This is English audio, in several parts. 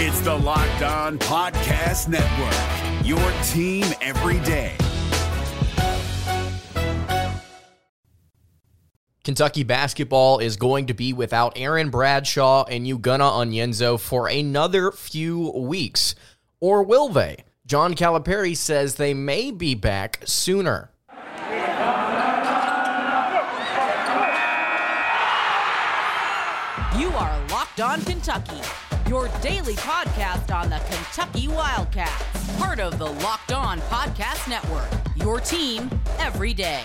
It's the Locked On Podcast Network, your team every day. Kentucky basketball is going to be without Aaron Bradshaw and Ugonna Onyenso for another few weeks. Or will they? John Calipari says they may be back sooner. You are Locked On Kentucky, your daily podcast on the Kentucky Wildcats, part of the Locked On Podcast Network, your team every day.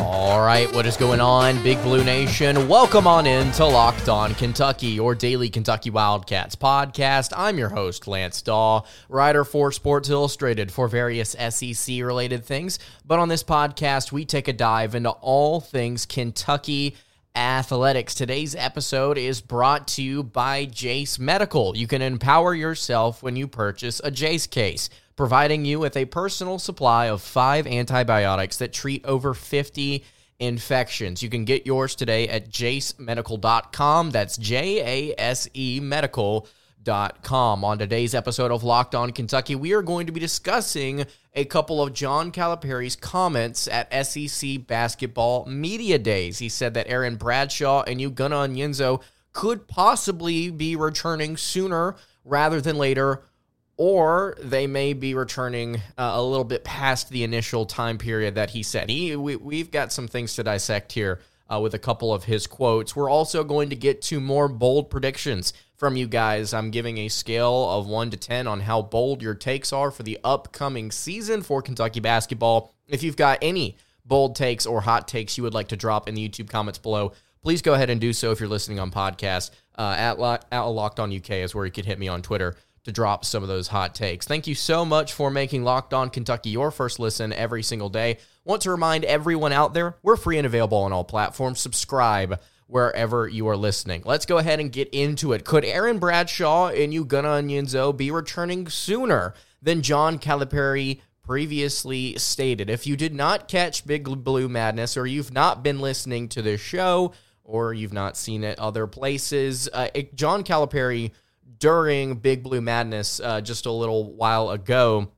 All right, what is going on, Big Blue Nation? Welcome on in to Locked On Kentucky, your daily Kentucky Wildcats podcast. I'm your host, Lance Dawe, writer for Sports Illustrated for various SEC related things. But on this podcast, we take a dive into all things Kentucky athletics. Today's episode is brought to you by Jase Medical. You can empower yourself when you purchase a Jase case providing you with a personal supply of five antibiotics that treat over 50 infections. You can get yours today at jasemedical.com. That's J A S E medical.com. On today's episode of Locked On Kentucky, we are going to be discussing a couple of John Calipari's comments at SEC basketball media days. He said that Aaron Bradshaw and Ugonna Onyenso could possibly be returning sooner rather than later or they may be returning uh, a little bit past the initial time period that he said. He, we, have got some things to dissect here uh, with a couple of his quotes. We're also going to get to more bold predictions from you guys. I'm giving a scale of 1 to 10 on how bold your takes are for the upcoming season for Kentucky basketball. If you've got any bold takes or hot takes you would like to drop in the YouTube comments below, please go ahead and do so if you're listening on podcast. Uh, at, Lo- at Locked On UK is where you could hit me on Twitter to drop some of those hot takes. Thank you so much for making Locked On Kentucky your first listen every single day. Want to remind everyone out there, we're free and available on all platforms. Subscribe wherever you are listening. Let's go ahead and get into it. Could Aaron Bradshaw and Ugonna Onyenso be returning sooner than John Calipari previously stated? If you did not catch Big Blue Madness or you've not been listening to this show or you've not seen it other places, uh, John Calipari – during Big Blue Madness uh, just a little while ago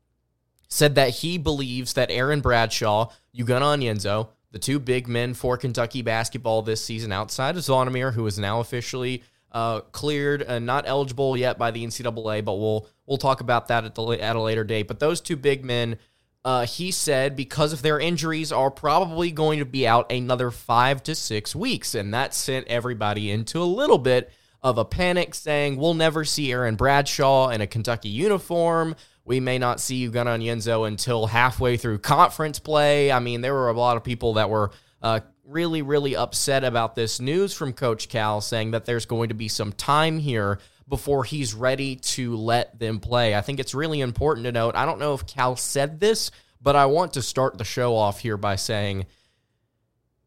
said that he believes that Aaron Bradshaw, Ugonna Onyenso, the two big men for Kentucky basketball this season outside of Zvonimir, who is now officially uh, cleared and not eligible yet by the NCAA, but we'll we'll talk about that at the at a later date. But those two big men, uh, he said, because of their injuries, are probably going to be out another five to six weeks, and that sent everybody into a little bit of a panic saying we'll never see Aaron Bradshaw in a Kentucky uniform. We may not see Ugonna Onyenso until halfway through conference play. I mean, there were a lot of people that were uh, really, really upset about this news from Coach Cal saying that there's going to be some time here before he's ready to let them play. I think it's really important to note. I don't know if Cal said this, but I want to start the show off here by saying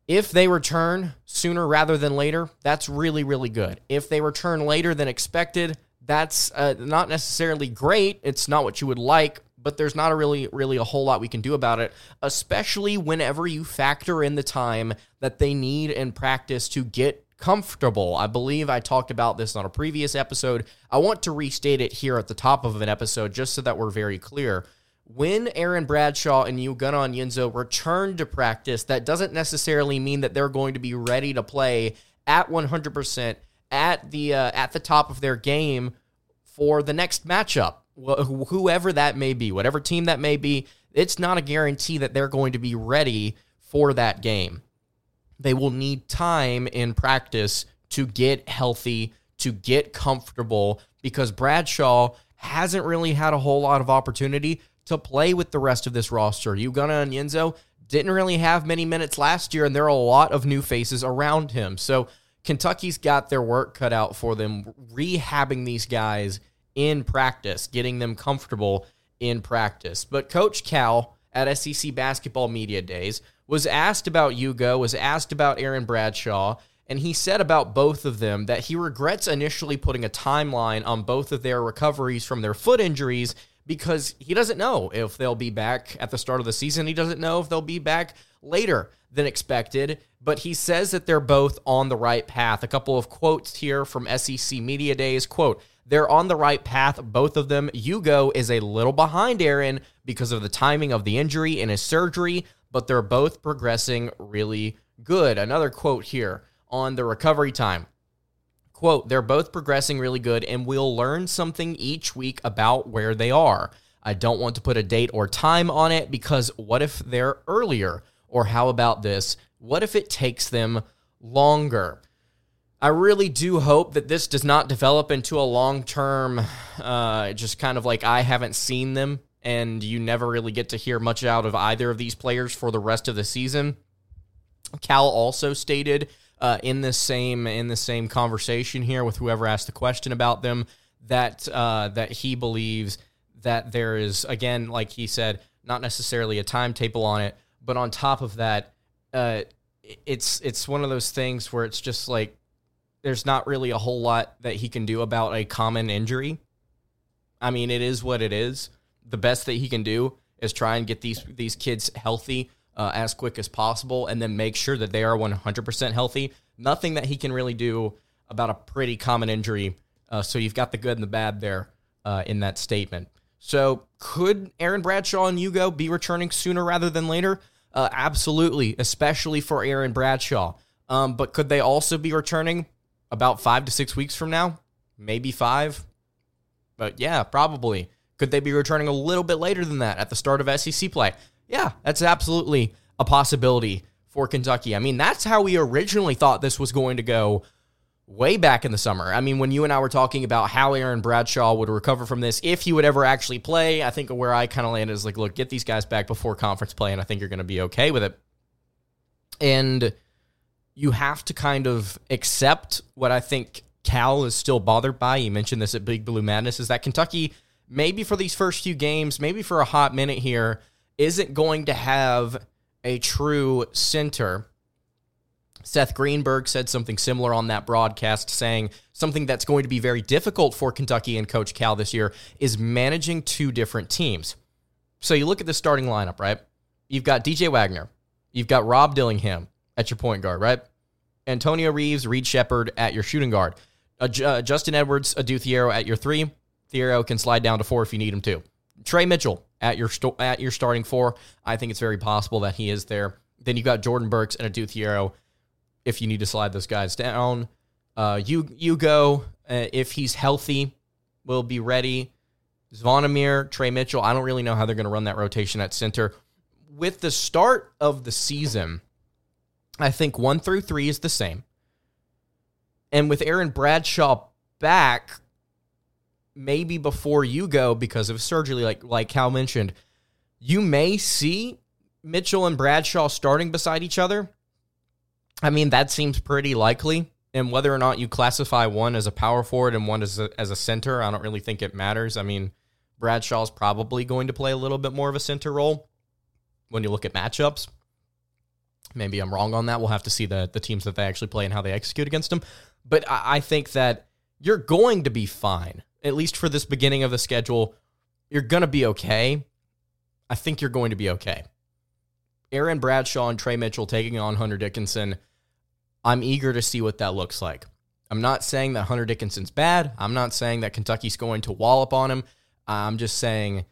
if they return sooner rather than later, that's really, really good. If they return later than expected, that's uh, not necessarily great. It's not what you would like, but there's not a really, really a whole lot we can do about it, especially whenever you factor in the time that they need in practice to get comfortable. I believe I talked about this on a previous episode. I want to restate it here at the top of an episode just so that we're very clear when Aaron Bradshaw and Ugonna Onyenso return to practice, that doesn't necessarily mean that they're going to be ready to play at 100% at the uh, at the top of their game for the next matchup. Wh- whoever that may be, whatever team that may be, it's not a guarantee that they're going to be ready for that game. They will need time in practice to get healthy, to get comfortable because Bradshaw hasn't really had a whole lot of opportunity to play with the rest of this roster. Ugonna Onyenso didn't really have many minutes last year, and there are a lot of new faces around him. So Kentucky's got their work cut out for them, rehabbing these guys in practice, getting them comfortable in practice. But Coach Cal at SEC Basketball Media Days was asked about Ugo, was asked about Aaron Bradshaw, and he said about both of them that he regrets initially putting a timeline on both of their recoveries from their foot injuries because he doesn't know if they'll be back at the start of the season. He doesn't know if they'll be back later than expected, but he says that they're both on the right path. A couple of quotes here from SEC Media Days. Quote, they're on the right path, both of them. Ugo is a little behind Aaron because of the timing of the injury and his surgery, but they're both progressing really good. Another quote here on the recovery time. Quote, they're both progressing really good, and we'll learn something each week about where they are. I don't want to put a date or time on it because what if they're earlier? Or how about this? What if it takes them longer? I really do hope that this does not develop into a long term, uh, just kind of like I haven't seen them, and you never really get to hear much out of either of these players for the rest of the season. Cal also stated uh, in the same in the same conversation here with whoever asked the question about them that uh, that he believes that there is again, like he said, not necessarily a timetable on it, but on top of that, uh, it's it's one of those things where it's just like there's not really a whole lot that he can do about a common injury. I mean, it is what it is. The best that he can do is try and get these these kids healthy uh, as quick as possible, and then make sure that they are 100% healthy. Nothing that he can really do about a pretty common injury. Uh, so you've got the good and the bad there uh, in that statement. So could Aaron Bradshaw and Ugo be returning sooner rather than later? Uh, absolutely, especially for Aaron Bradshaw. Um, but could they also be returning about five to six weeks from now? Maybe five. But yeah, probably. Could they be returning a little bit later than that at the start of SEC play? Yeah, that's absolutely a possibility for Kentucky. I mean, that's how we originally thought this was going to go way back in the summer. I mean, when you and I were talking about how Aaron Bradshaw would recover from this, if he would ever actually play, I think where I kind of landed is like, look, get these guys back before conference play, and I think you're going to be okay with it. And you have to kind of accept what I think Cal is still bothered by. You mentioned this at Big Blue Madness is that Kentucky, maybe for these first few games, maybe for a hot minute here, isn't going to have a true center. Seth Greenberg said something similar on that broadcast, saying something that's going to be very difficult for Kentucky and Coach Cal this year is managing two different teams. So you look at the starting lineup, right? You've got DJ Wagner, you've got Rob Dillingham at your point guard, right? Antonio Reeves, Reed Sheppard at your shooting guard, uh, uh, Justin Edwards, Adou Thiero at your three. Thiero can slide down to four if you need him to. Tre Mitchell at your at your starting four. I think it's very possible that he is there. Then you've got Jordan Burks and Adou Thiero if you need to slide those guys down. Uh, you Ugo uh, if he's healthy, will be ready. Zvonimir, Tre Mitchell. I don't really know how they're going to run that rotation at center. With the start of the season, I think one through three is the same. And with Aaron Bradshaw back, maybe before Ugo because of surgery, like like Cal mentioned, you may see Mitchell and Bradshaw starting beside each other. I mean, that seems pretty likely. And whether or not you classify one as a power forward and one as a, as a center, I don't really think it matters. I mean, Bradshaw's probably going to play a little bit more of a center role when you look at matchups. Maybe I'm wrong on that. We'll have to see the, the teams that they actually play and how they execute against them. But I, I think that you're going to be fine at least for this beginning of the schedule, you're going to be okay. I think you're going to be okay. Aaron Bradshaw and Tre Mitchell taking on Hunter Dickinson. I'm eager to see what that looks like. I'm not saying that Hunter Dickinson's bad. I'm not saying that Kentucky's going to wallop on him. I'm just saying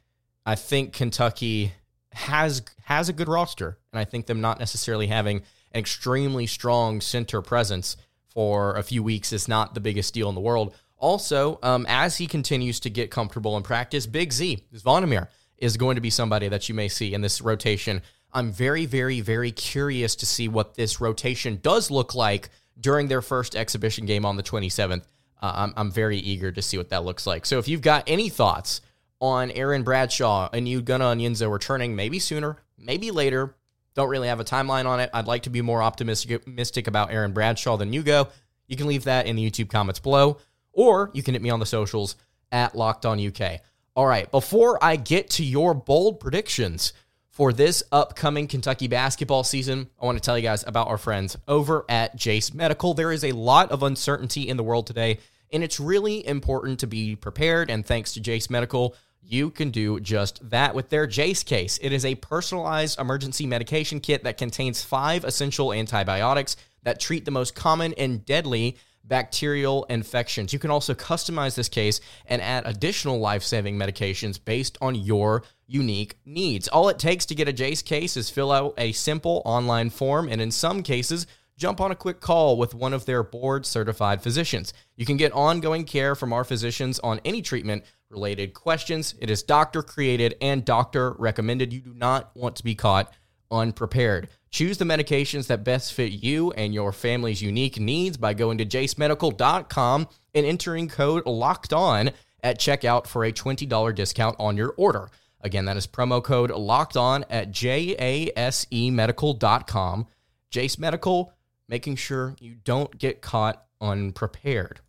I think Kentucky has has a good roster, and I think them not necessarily having an extremely strong center presence for a few weeks is not the biggest deal in the world. Also, um, as he continues to get comfortable in practice, Big Z, Zvonimir, is going to be somebody that you may see in this rotation. I'm very, very, very curious to see what this rotation does look like during their first exhibition game on the 27th. Uh, I'm, I'm very eager to see what that looks like. So if you've got any thoughts on Aaron Bradshaw and Ugonna Onyenso returning maybe sooner, maybe later, don't really have a timeline on it. I'd like to be more optimistic about Aaron Bradshaw than Ugo. You can leave that in the YouTube comments below or you can hit me on the socials at Locked On UK. All right, before I get to your bold predictions for this upcoming Kentucky basketball season, I want to tell you guys about our friends over at Jase Medical. There is a lot of uncertainty in the world today, and it's really important to be prepared. And thanks to Jase Medical, you can do just that with their Jase case. It is a personalized emergency medication kit that contains five essential antibiotics that treat the most common and deadly bacterial infections. You can also customize this case and add additional life saving medications based on your unique needs. All it takes to get a Jase case is fill out a simple online form, and in some cases, jump on a quick call with one of their board certified physicians. You can get ongoing care from our physicians on any treatment related questions. It is doctor created and doctor recommended. You do not want to be caught unprepared. Choose the medications that best fit you and your family's unique needs by going to jasemedical.com and entering code locked on at checkout for a $20 discount on your order. Again, that is promo code locked on at jasemedical.com. Jase Medical, making sure you don't get caught unprepared.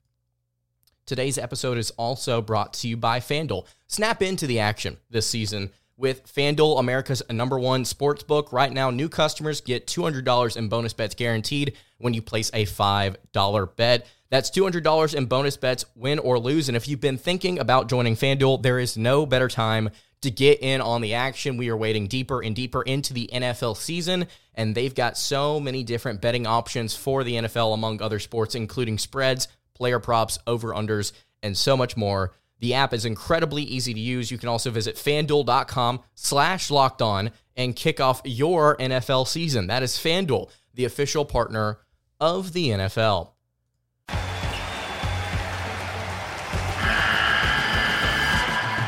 Today's episode is also brought to you by FanDuel. Snap into the action this season with FanDuel, America's number one sports book. Right now, new customers get $200 in bonus bets guaranteed when you place a $5 bet. That's $200 in bonus bets, win or lose. And if you've been thinking about joining FanDuel, there is no better time to get in on the action. We are wading deeper and deeper into the NFL season, and they've got so many different betting options for the NFL, among other sports, including spreads, player props, over unders, and so much more. The app is incredibly easy to use. You can also visit fanduel.com slash locked on and kick off your NFL season. That is FanDuel, the official partner of the NFL.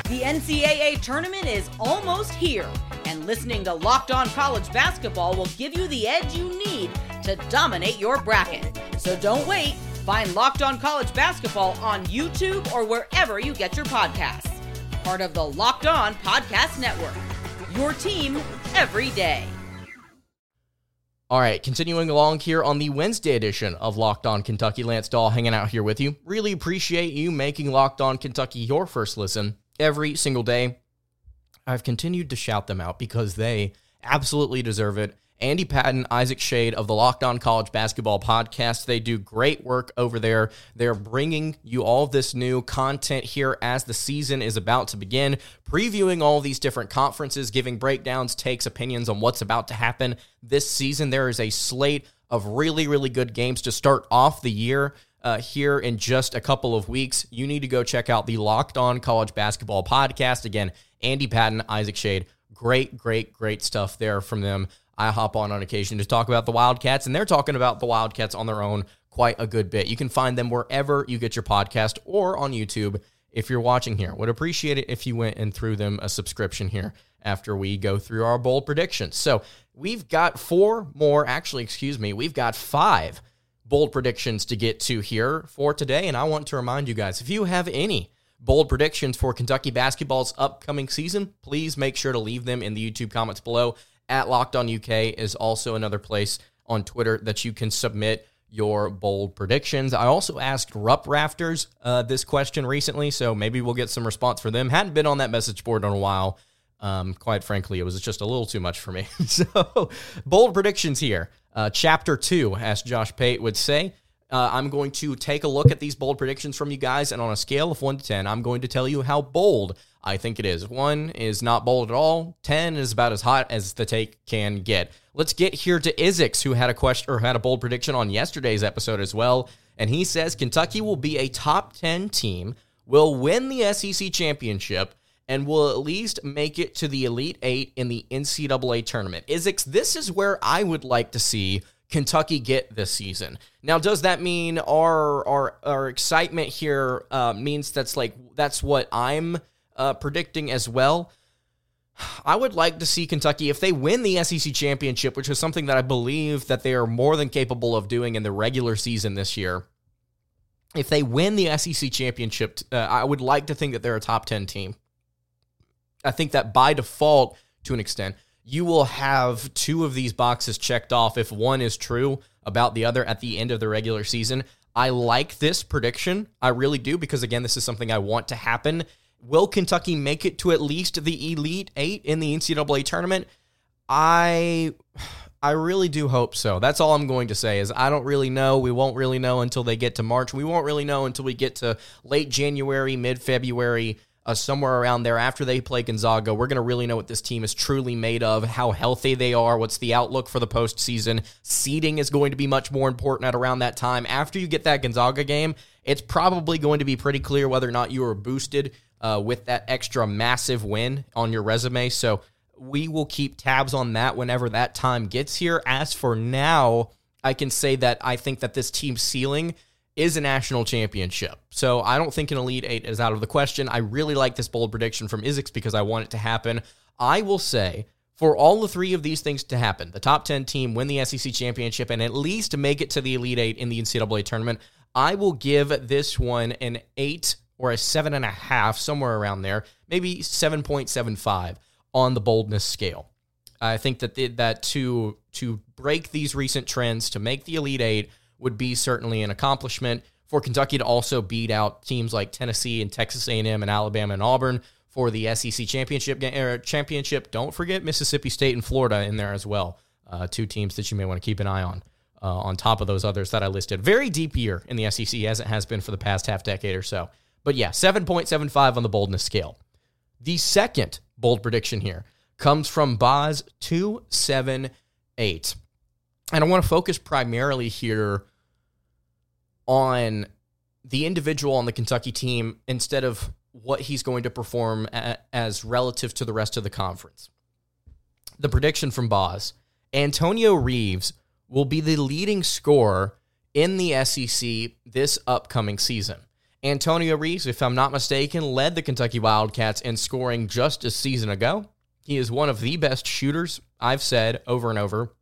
The NCAA tournament is almost here, and listening to Locked On College Basketball will give you the edge you need to dominate your bracket. So don't wait. Find Locked On College Basketball on YouTube or wherever you get your podcasts. Part of the Locked On Podcast Network. Your team every day. All right, continuing along here on the Wednesday edition of Locked On Kentucky, Lance Dawe hanging out here with you. Really appreciate you making Locked On Kentucky your first listen every single day. I've continued to shout them out because they absolutely deserve it. Andy Patton, Isaac Schade of the Locked On College Basketball Podcast. They do great work over there. They're bringing you all this new content here as the season is about to begin, previewing all these different conferences, giving breakdowns, takes, opinions on what's about to happen this season. There is a slate of really, really good games to start off the year. Uh, here in just a couple of weeks, you need to go check out the Locked On College Basketball Podcast. Again, Andy Patton, Isaac Schade. Great, great, great stuff there from them. I hop on on occasion to talk about the Wildcats, and they're talking about the Wildcats on their own quite a good bit. You can find them wherever you get your podcast or on YouTube if you're watching here. Would appreciate it if you went and threw them a subscription here after we go through our bold predictions. So we've got four more, actually, excuse me, we've got five bold predictions to get to here for today. And I want to remind you guys if you have any bold predictions for Kentucky basketball's upcoming season, please make sure to leave them in the YouTube comments below at Locked On UK is also another place on Twitter that you can submit your bold predictions. I also asked Rupp Rafters uh, this question recently, so maybe we'll get some response for them. Hadn't been on that message board in a while. Um, quite frankly, it was just a little too much for me. so, bold predictions here. Uh, chapter two, as Josh Pate would say. Uh, I'm going to take a look at these bold predictions from you guys, and on a scale of 1 to 10, I'm going to tell you how bold I think it is. 1 is not bold at all, 10 is about as hot as the take can get. Let's get here to Izix, who had a question or had a bold prediction on yesterday's episode as well. And he says Kentucky will be a top 10 team, will win the SEC championship, and will at least make it to the Elite Eight in the NCAA tournament. Izix, this is where I would like to see Kentucky get this season. Now, does that mean our our our excitement here uh, means that's like that's what I'm uh, predicting as well? I would like to see Kentucky if they win the SEC championship, which is something that I believe that they are more than capable of doing in the regular season this year. If they win the SEC championship, uh, I would like to think that they're a top 10 team. I think that by default, to an extent, you will have two of these boxes checked off if one is true about the other at the end of the regular season. I like this prediction. I really do because, again, this is something I want to happen. Will Kentucky make it to at least the Elite Eight in the NCAA tournament? I. I really do hope so. That's all I'm going to say is I don't really know. We won't really know until they get to March. We won't really know until we get to late January, mid February uh, somewhere around there after they play Gonzaga. We're going to really know what this team is truly made of, how healthy they are, what's the outlook for the postseason. Seeding is going to be much more important at around that time. After you get that Gonzaga game, it's probably going to be pretty clear whether or not you are boosted uh, with that extra massive win on your resume. So we will keep tabs on that whenever that time gets here. As for now, I can say that I think that this team's ceiling is a national championship. So I don't think an Elite Eight is out of the question. I really like this bold prediction from Isaacs because I want it to happen. I will say for all the three of these things to happen, the top 10 team win the SEC championship and at least make it to the Elite Eight in the NCAA tournament, I will give this one an eight or a seven and a half, somewhere around there, maybe 7.75 on the boldness scale. I think that the, that to to break these recent trends, to make the Elite Eight, would be certainly an accomplishment for Kentucky to also beat out teams like Tennessee and Texas A&M and Alabama and Auburn for the SEC championship. Er, championship. Don't forget Mississippi State and Florida in there as well. Uh, two teams that you may want to keep an eye on. Uh, on top of those others that I listed, very deep year in the SEC as it has been for the past half decade or so. But yeah, 7.75 on the boldness scale. The second bold prediction here comes from Boz 278. And I want to focus primarily here on the individual on the Kentucky team instead of what he's going to perform as relative to the rest of the conference. The prediction from Boz Antonio Reeves will be the leading scorer in the SEC this upcoming season. Antonio Reeves, if I'm not mistaken, led the Kentucky Wildcats in scoring just a season ago. He is one of the best shooters, I've said over and over,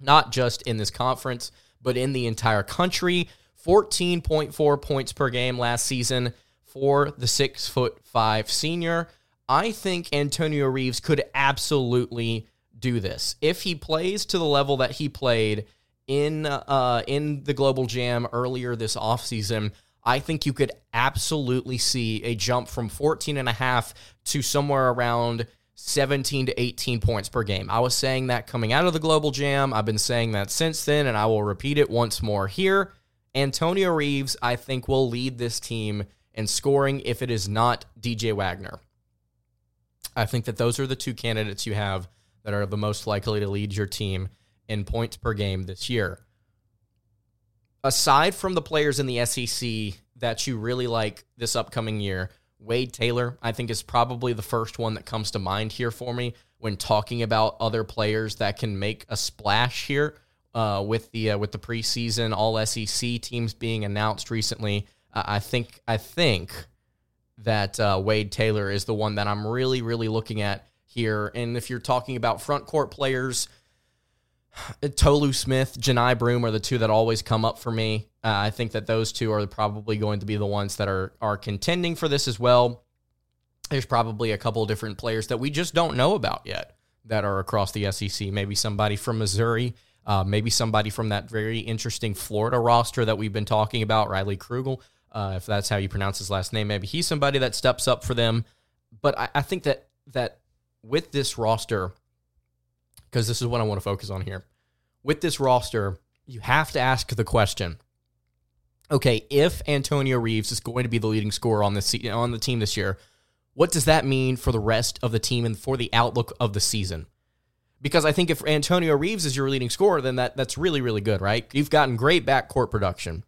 not just in this conference, but in the entire country. 14.4 points per game last season for the six foot five senior. I think Antonio Reeves could absolutely do this if he plays to the level that he played in uh, in the Global Jam earlier this offseason. I think you could absolutely see a jump from 14 and a half to somewhere around 17 to 18 points per game. I was saying that coming out of the Global Jam. I've been saying that since then, and I will repeat it once more here. Antonio Reeves, I think, will lead this team in scoring if it is not DJ Wagner. I think that those are the two candidates you have that are the most likely to lead your team in points per game this year aside from the players in the SEC that you really like this upcoming year, Wade Taylor, I think, is probably the first one that comes to mind here for me when talking about other players that can make a splash here uh, with the uh, with the preseason All SEC teams being announced recently. I think I think that uh, Wade Taylor is the one that I'm really really looking at here. And if you're talking about front court players Tolu Smith, Johni Broome are the two that always come up for me. Uh, I think that those two are probably going to be the ones that are are contending for this as well. There's probably a couple different players that we just don't know about yet that are across the SEC. Maybe somebody from Missouri, uh, maybe somebody from that very interesting Florida roster that we've been talking about, Riley Krugel, uh, if that's how you pronounce his last name. Maybe he's somebody that steps up for them. But I, I think that that with this roster, because this is what I want to focus on here. With this roster, you have to ask the question okay, if Antonio Reeves is going to be the leading scorer on the, on the team this year, what does that mean for the rest of the team and for the outlook of the season? Because I think if Antonio Reeves is your leading scorer, then that, that's really, really good, right? You've gotten great backcourt production,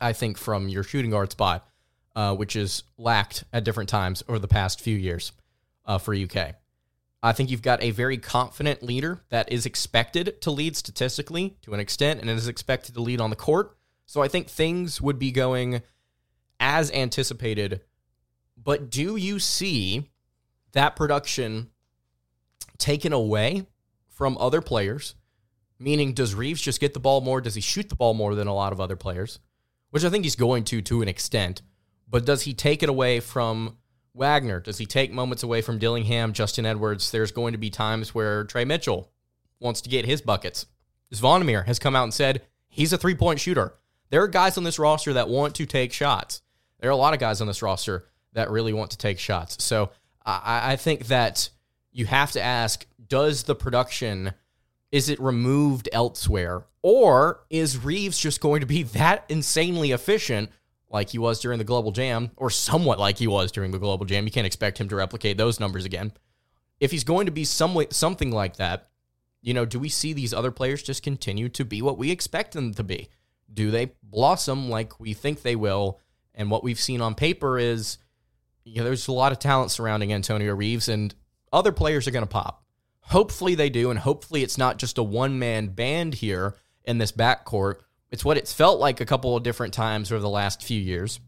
I think, from your shooting guard spot, uh, which is lacked at different times over the past few years uh, for UK. I think you've got a very confident leader that is expected to lead statistically to an extent and is expected to lead on the court. So I think things would be going as anticipated. But do you see that production taken away from other players? Meaning, does Reeves just get the ball more? Does he shoot the ball more than a lot of other players? Which I think he's going to to an extent. But does he take it away from Wagner, does he take moments away from Dillingham, Justin Edwards? There's going to be times where Tre Mitchell wants to get his buckets. Zvonimir has come out and said he's a three point shooter. There are guys on this roster that want to take shots. There are a lot of guys on this roster that really want to take shots. So I, I think that you have to ask does the production is it removed elsewhere or is Reeves just going to be that insanely efficient like he was during the Global Jam, or somewhat like he was during the Global Jam. You can't expect him to replicate those numbers again. If he's going to be some way, something like that, you know, do we see these other players just continue to be what we expect them to be? Do they blossom like we think they will? And what we've seen on paper is, you know, there's a lot of talent surrounding Antonio Reeves, and other players are going to pop. Hopefully they do, and hopefully it's not just a one man band here in this backcourt. It's what it's felt like a couple of different times over the last few years.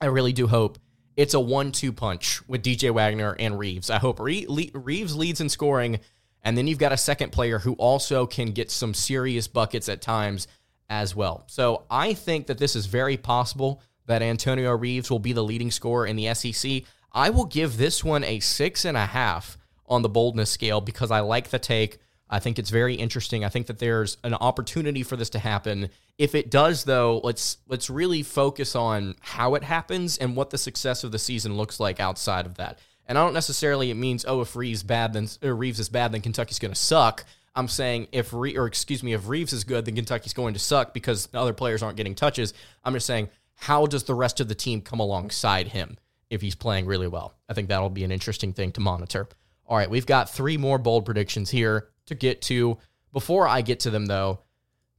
I really do hope it's a one two punch with DJ Wagner and Reeves. I hope Reeves leads in scoring, and then you've got a second player who also can get some serious buckets at times as well. So I think that this is very possible that Antonio Reeves will be the leading scorer in the SEC. I will give this one a six and a half on the boldness scale because I like the take. I think it's very interesting. I think that there's an opportunity for this to happen. If it does, though, let's let's really focus on how it happens and what the success of the season looks like outside of that. And I don't necessarily it means oh if Reeves bad then Reeves is bad then Kentucky's going to suck. I'm saying if Re- or excuse me if Reeves is good then Kentucky's going to suck because other players aren't getting touches. I'm just saying how does the rest of the team come alongside him if he's playing really well? I think that'll be an interesting thing to monitor. All right, we've got three more bold predictions here to get to. Before I get to them, though,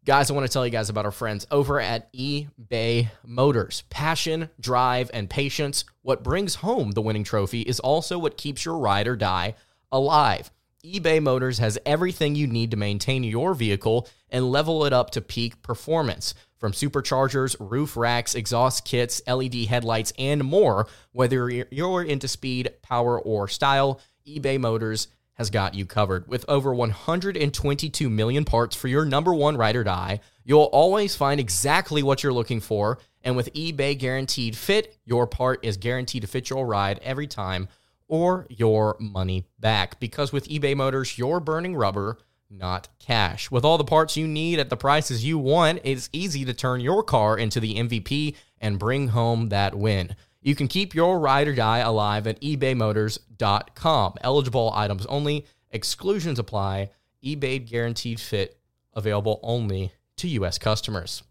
guys, I want to tell you guys about our friends over at eBay Motors. Passion, drive, and patience. What brings home the winning trophy is also what keeps your ride or die alive. eBay Motors has everything you need to maintain your vehicle and level it up to peak performance. From superchargers, roof racks, exhaust kits, LED headlights, and more, whether you're into speed, power, or style, eBay Motors has got you covered. With over 122 million parts for your number one ride or die, you'll always find exactly what you're looking for. And with eBay Guaranteed Fit, your part is guaranteed to fit your ride every time or your money back. Because with eBay Motors, you're burning rubber, not cash. With all the parts you need at the prices you want, it's easy to turn your car into the MVP and bring home that win. You can keep your ride or die alive at ebaymotors.com. Eligible items only, exclusions apply. eBay guaranteed fit available only to U.S. customers.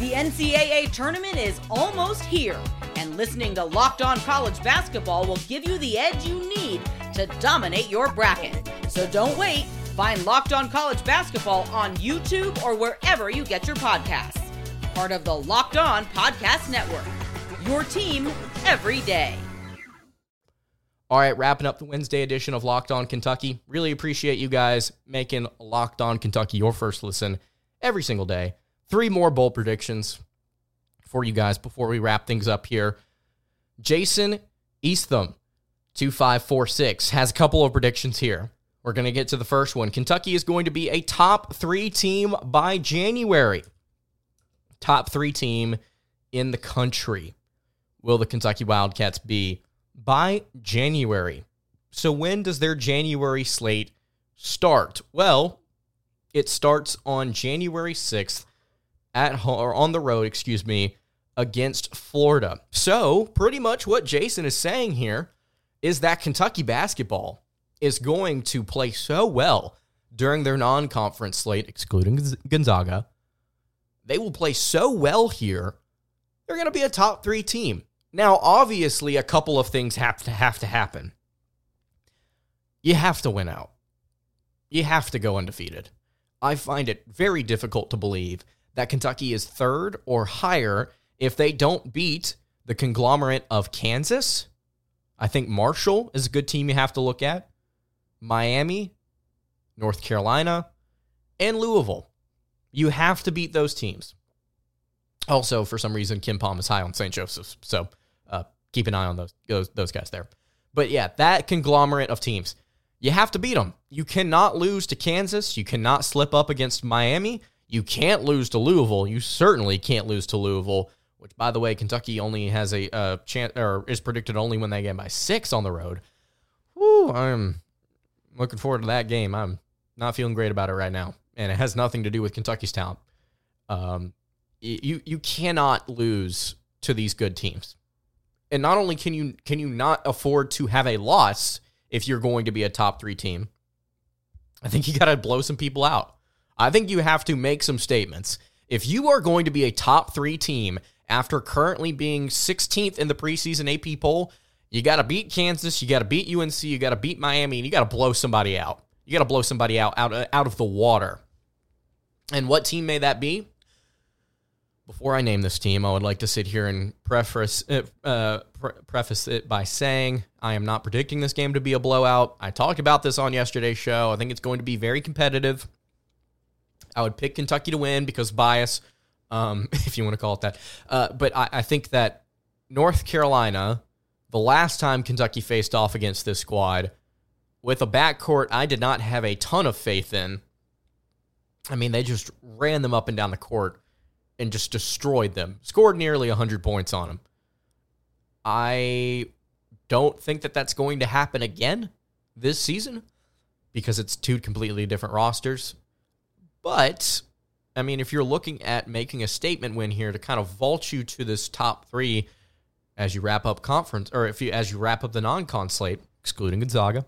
The NCAA tournament is almost here, and listening to Locked On College Basketball will give you the edge you need to dominate your bracket. So don't wait. Find Locked On College Basketball on YouTube or wherever you get your podcasts. Part of the Locked On Podcast Network. Your team every day. All right, wrapping up the Wednesday edition of Locked On Kentucky. Really appreciate you guys making Locked On Kentucky your first listen every single day. Three more bowl predictions for you guys before we wrap things up here. Jason Eastham, 2546, has a couple of predictions here. We're going to get to the first one. Kentucky is going to be a top three team by January. Top three team in the country. Will the Kentucky Wildcats be by January? So, when does their January slate start? Well, it starts on January 6th at home, or on the road, excuse me, against Florida. So, pretty much what Jason is saying here is that Kentucky basketball is going to play so well during their non conference slate, excluding Gonzaga. They will play so well here. They're going to be a top three team. Now, obviously, a couple of things have to have to happen. You have to win out. You have to go undefeated. I find it very difficult to believe that Kentucky is third or higher if they don't beat the conglomerate of Kansas. I think Marshall is a good team you have to look at. Miami, North Carolina, and Louisville. You have to beat those teams. Also, for some reason, KenPom is high on St. Joseph's, so uh, keep an eye on those, those those guys there. But yeah, that conglomerate of teams, you have to beat them. You cannot lose to Kansas. You cannot slip up against Miami. You can't lose to Louisville. You certainly can't lose to Louisville. Which, by the way, Kentucky only has a uh, chance, or is predicted only when they get by six on the road. I'm looking forward to that game. I'm not feeling great about it right now, and it has nothing to do with Kentucky's talent. Um, you you cannot lose to these good teams, and not only can you can you not afford to have a loss if you're going to be a top three team. I think you got to blow some people out. I think you have to make some statements. If you are going to be a top three team after currently being 16th in the preseason AP poll, you got to beat Kansas, you got to beat UNC, you got to beat Miami, and you got to blow somebody out. You got to blow somebody out, out out of the water. And what team may that be? Before I name this team, I would like to sit here and preface it, uh, pre- preface it by saying I am not predicting this game to be a blowout. I talked about this on yesterday's show. I think it's going to be very competitive. I would pick Kentucky to win because bias, um, if you want to call it that. Uh, but I, I think that North Carolina, the last time Kentucky faced off against this squad, with a backcourt I did not have a ton of faith in. I mean, they just ran them up and down the court and just destroyed them, scored nearly 100 points on them. I don't think that that's going to happen again this season because it's two completely different rosters. But I mean, if you're looking at making a statement win here to kind of vault you to this top three as you wrap up conference, or if you as you wrap up the non-con slate, excluding Gonzaga,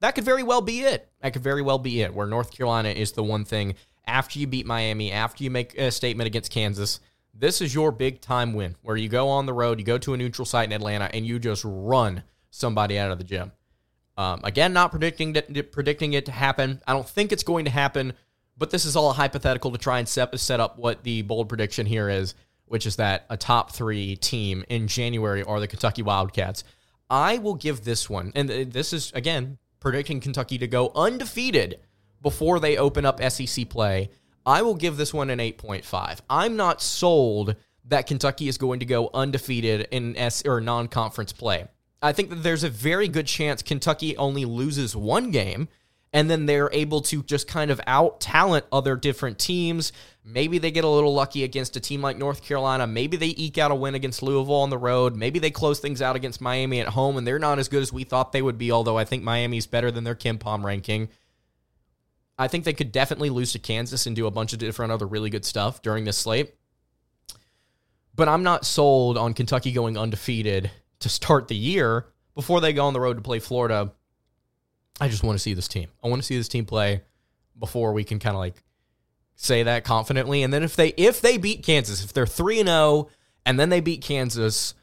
that could very well be it. That could very well be it. Where North Carolina is the one thing after you beat Miami, after you make a statement against Kansas, this is your big time win where you go on the road, you go to a neutral site in Atlanta, and you just run somebody out of the gym. Um, again, not predicting predicting it to happen. I don't think it's going to happen, but this is all a hypothetical to try and set, set up what the bold prediction here is, which is that a top three team in January are the Kentucky Wildcats. I will give this one, and this is again predicting Kentucky to go undefeated before they open up SEC play. I will give this one an 8.5. I'm not sold that Kentucky is going to go undefeated in S or non-conference play. I think that there's a very good chance Kentucky only loses one game and then they're able to just kind of out talent other different teams. Maybe they get a little lucky against a team like North Carolina. Maybe they eke out a win against Louisville on the road. Maybe they close things out against Miami at home and they're not as good as we thought they would be, although I think Miami's better than their KenPom ranking. I think they could definitely lose to Kansas and do a bunch of different other really good stuff during this slate. But I'm not sold on Kentucky going undefeated to start the year before they go on the road to play Florida I just want to see this team. I want to see this team play before we can kind of like say that confidently. And then if they if they beat Kansas, if they're three and zero, oh, and then they beat Kansas,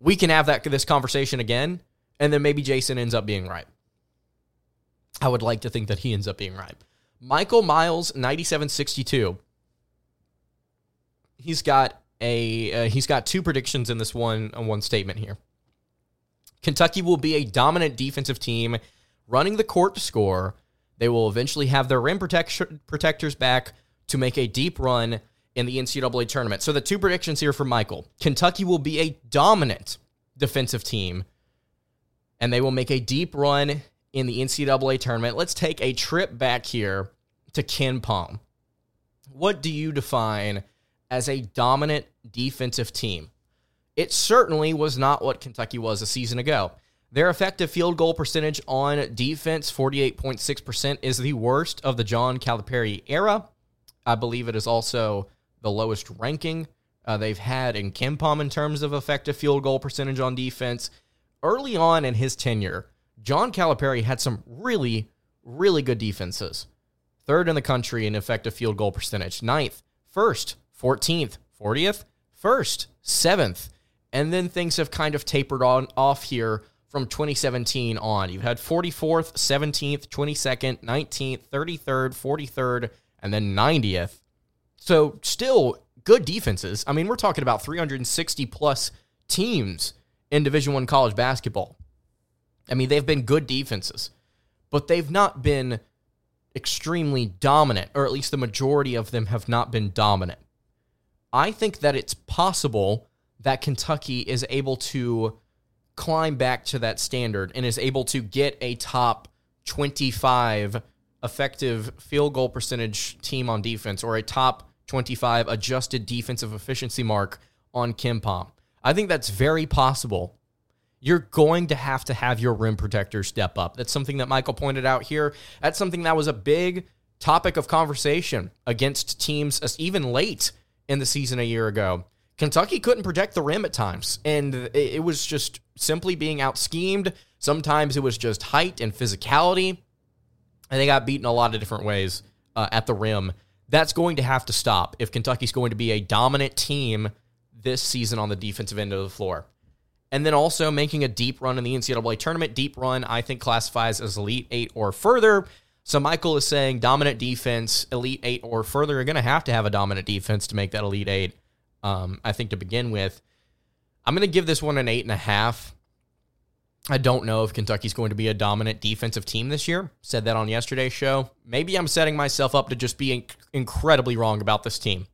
we can have that this conversation again. And then maybe Jason ends up being right. I would like to think that he ends up being right. Michael Miles, ninety-seven sixty-two. He's got a uh, he's got two predictions in this one uh, one statement here. Kentucky will be a dominant defensive team running the court to score. They will eventually have their rim protect- protectors back to make a deep run in the NCAA tournament. So the two predictions here for Michael Kentucky will be a dominant defensive team, and they will make a deep run in the NCAA tournament. Let's take a trip back here to KenPom. What do you define as a dominant defensive team? It certainly was not what Kentucky was a season ago. Their effective field goal percentage on defense, 48.6%, is the worst of the John Calipari era. I believe it is also the lowest ranking uh, they've had in KenPom in terms of effective field goal percentage on defense. Early on in his tenure, John Calipari had some really, really good defenses. Third in the country in effective field goal percentage, ninth, first, 14th, 40th, first, seventh. And then things have kind of tapered on off here from 2017 on. You've had 44th, 17th, 22nd, 19th, 33rd, 43rd, and then 90th. So still good defenses. I mean, we're talking about 360 plus teams in Division 1 college basketball. I mean, they've been good defenses, but they've not been extremely dominant, or at least the majority of them have not been dominant. I think that it's possible that Kentucky is able to climb back to that standard and is able to get a top 25 effective field goal percentage team on defense or a top 25 adjusted defensive efficiency mark on KenPom. I think that's very possible. You're going to have to have your rim protector step up. That's something that Michael pointed out here. That's something that was a big topic of conversation against teams even late in the season a year ago. Kentucky couldn't protect the rim at times, and it was just simply being out schemed. Sometimes it was just height and physicality, and they got beaten a lot of different ways uh, at the rim. That's going to have to stop if Kentucky's going to be a dominant team this season on the defensive end of the floor. And then also making a deep run in the NCAA tournament. Deep run, I think, classifies as Elite Eight or further. So Michael is saying dominant defense, Elite Eight or further. You're going to have to have a dominant defense to make that Elite Eight, um, I think, to begin with. I'm going to give this one an eight and a half. I don't know if Kentucky's going to be a dominant defensive team this year. Said that on yesterday's show. Maybe I'm setting myself up to just be incredibly wrong about this team.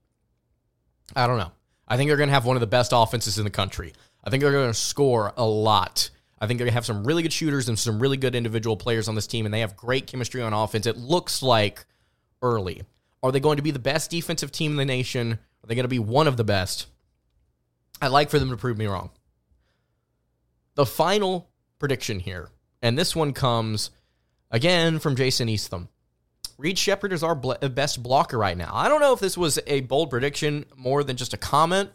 I don't know. I think they're going to have one of the best offenses in the country. I think they're going to score a lot. I think they're going to have some really good shooters and some really good individual players on this team, and they have great chemistry on offense. It looks like early. Are they going to be the best defensive team in the nation? Are they going to be one of the best? I'd like for them to prove me wrong. The final prediction here, and this one comes again from Jason Eastham. Reed Sheppard is our best blocker right now. I don't know if this was a bold prediction more than just a comment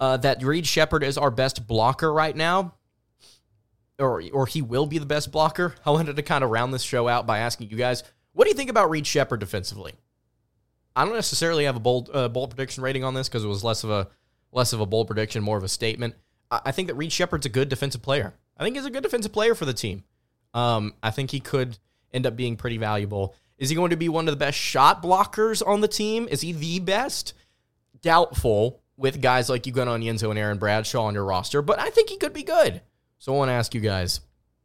uh, that Reed Sheppard is our best blocker right now, or or he will be the best blocker. I wanted to kind of round this show out by asking you guys, what do you think about Reed Sheppard defensively? I don't necessarily have a bold uh, bold prediction rating on this because it was less of a less of a bold prediction, more of a statement. I, I think that Reed Sheppard's a good defensive player. I think he's a good defensive player for the team. Um, I think he could end up being pretty valuable. Is he going to be one of the best shot blockers on the team? Is he the best? Doubtful with guys like Ugonna Onyenso and Aaron Bradshaw on your roster, but I think he could be good. So I want to ask you guys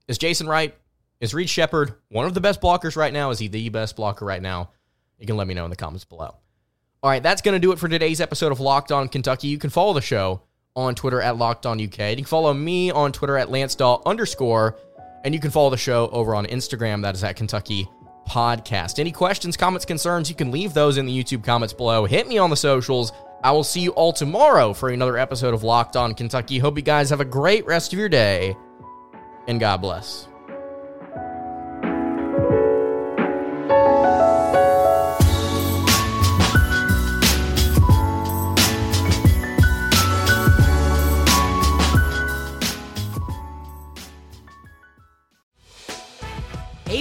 Is Jason right, is Reed Sheppard one of the best blockers right now? Is he the best blocker right now? You can let me know in the comments below. All right, that's going to do it for today's episode of Locked On Kentucky. You can follow the show on Twitter at Locked On UK. You can follow me on Twitter at Lance Dawe underscore, and you can follow the show over on Instagram. That is at Kentucky Podcast. Any questions, comments, concerns, you can leave those in the YouTube comments below. Hit me on the socials. I will see you all tomorrow for another episode of Locked On Kentucky. Hope you guys have a great rest of your day, and God bless.